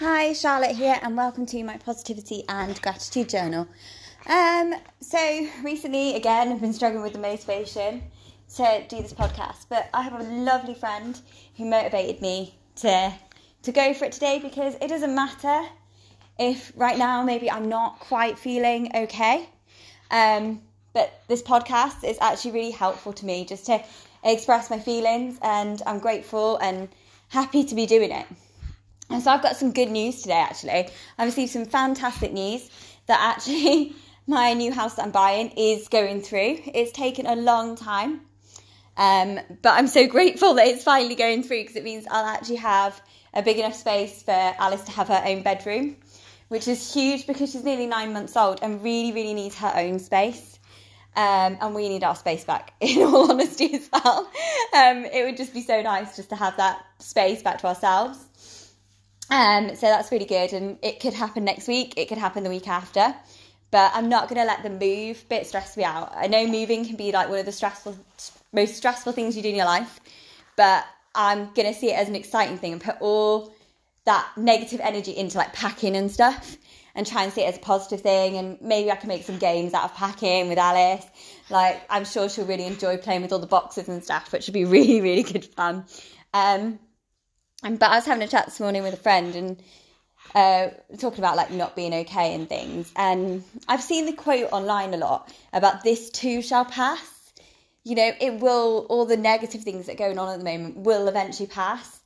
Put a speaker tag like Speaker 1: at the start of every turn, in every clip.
Speaker 1: Hi, Charlotte here, and welcome to my positivity and gratitude journal. Um, so recently, again, I've been struggling with the motivation to do this podcast, but I have a lovely friend who motivated me to to go for it today because it doesn't matter if right now maybe I'm not quite feeling okay. Um, but this podcast is actually really helpful to me just to express my feelings, and I'm grateful and happy to be doing it. And so I've got some good news today actually. I received some fantastic news that actually my new house that I'm buying is going through. It's taken a long time. Um, but I'm so grateful that it's finally going through because it means I'll actually have a big enough space for Alice to have her own bedroom, which is huge because she's nearly nine months old and really, really needs her own space. Um, and we need our space back, in all honesty, as well. Um, it would just be so nice just to have that space back to ourselves. Um, so that's really good, and it could happen next week. It could happen the week after, but I'm not going to let the move bit stress me out. I know moving can be like one of the stressful, most stressful things you do in your life, but I'm going to see it as an exciting thing and put all that negative energy into like packing and stuff and try and see it as a positive thing and maybe I can make some games out of packing with Alice. Like I'm sure she'll really enjoy playing with all the boxes and stuff, which would be really, really good fun. Um, and but I was having a chat this morning with a friend and uh, talking about like not being okay and things. And I've seen the quote online a lot about this too shall pass. You know, it will. All the negative things that are going on at the moment will eventually pass.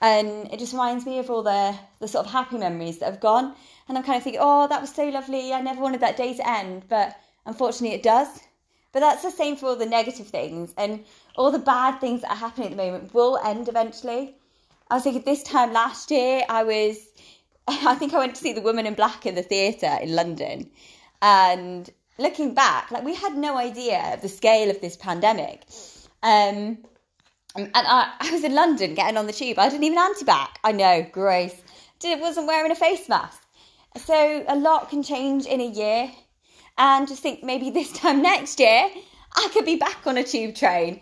Speaker 1: And it just reminds me of all the the sort of happy memories that have gone. And I'm kind of thinking, oh, that was so lovely. I never wanted that day to end, but unfortunately, it does. But that's the same for all the negative things and all the bad things that are happening at the moment will end eventually I was thinking this time last year, I was, I think I went to see The Woman in Black in the theatre in London. And looking back, like we had no idea of the scale of this pandemic. Um, and I, I was in London getting on the tube. I didn't even anti-bac. I know, gross. Did, wasn't wearing a face mask. So a lot can change in a year. And just think maybe this time next year, I could be back on a tube train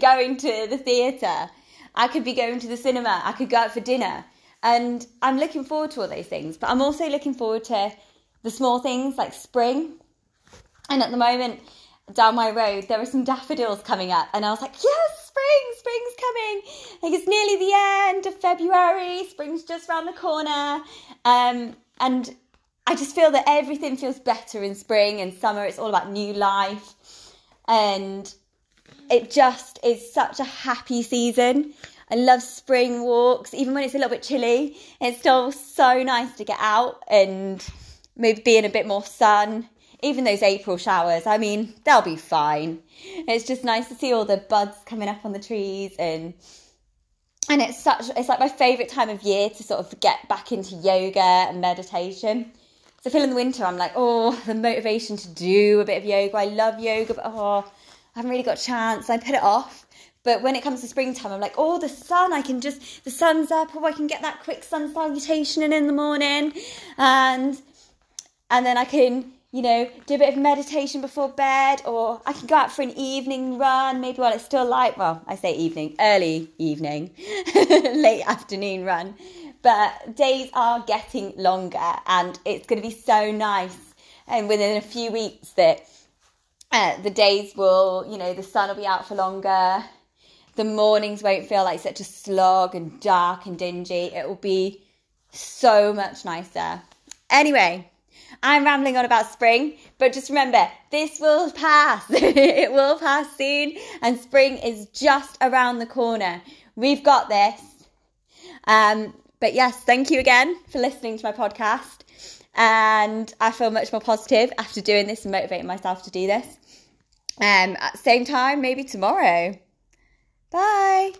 Speaker 1: going to the theatre. I could be going to the cinema, I could go out for dinner. And I'm looking forward to all those things, but I'm also looking forward to the small things like spring. And at the moment, down my road, there are some daffodils coming up, and I was like, yes, spring, spring's coming. Like it's nearly the end of February, spring's just around the corner. Um, and I just feel that everything feels better in spring and summer. It's all about new life. And it just is such a happy season. I love spring walks, even when it's a little bit chilly. It's still so nice to get out and maybe be in a bit more sun. Even those April showers, I mean, they'll be fine. It's just nice to see all the buds coming up on the trees and and it's such it's like my favourite time of year to sort of get back into yoga and meditation. So I feel in the winter I'm like, oh, the motivation to do a bit of yoga. I love yoga, but oh, I haven't really got a chance. I put it off. But when it comes to springtime, I'm like, oh, the sun, I can just, the sun's up, oh, I can get that quick sun salutation in in the morning. And, and then I can, you know, do a bit of meditation before bed, or I can go out for an evening run, maybe while it's still light. Well, I say evening, early evening, late afternoon run. But days are getting longer, and it's going to be so nice. And within a few weeks, that uh, the days will, you know, the sun will be out for longer. The mornings won't feel like such a slog and dark and dingy. It will be so much nicer. Anyway, I'm rambling on about spring, but just remember, this will pass. it will pass soon, and spring is just around the corner. We've got this. Um, but yes, thank you again for listening to my podcast. And I feel much more positive after doing this and motivating myself to do this. Um, at the same time, maybe tomorrow. Bye.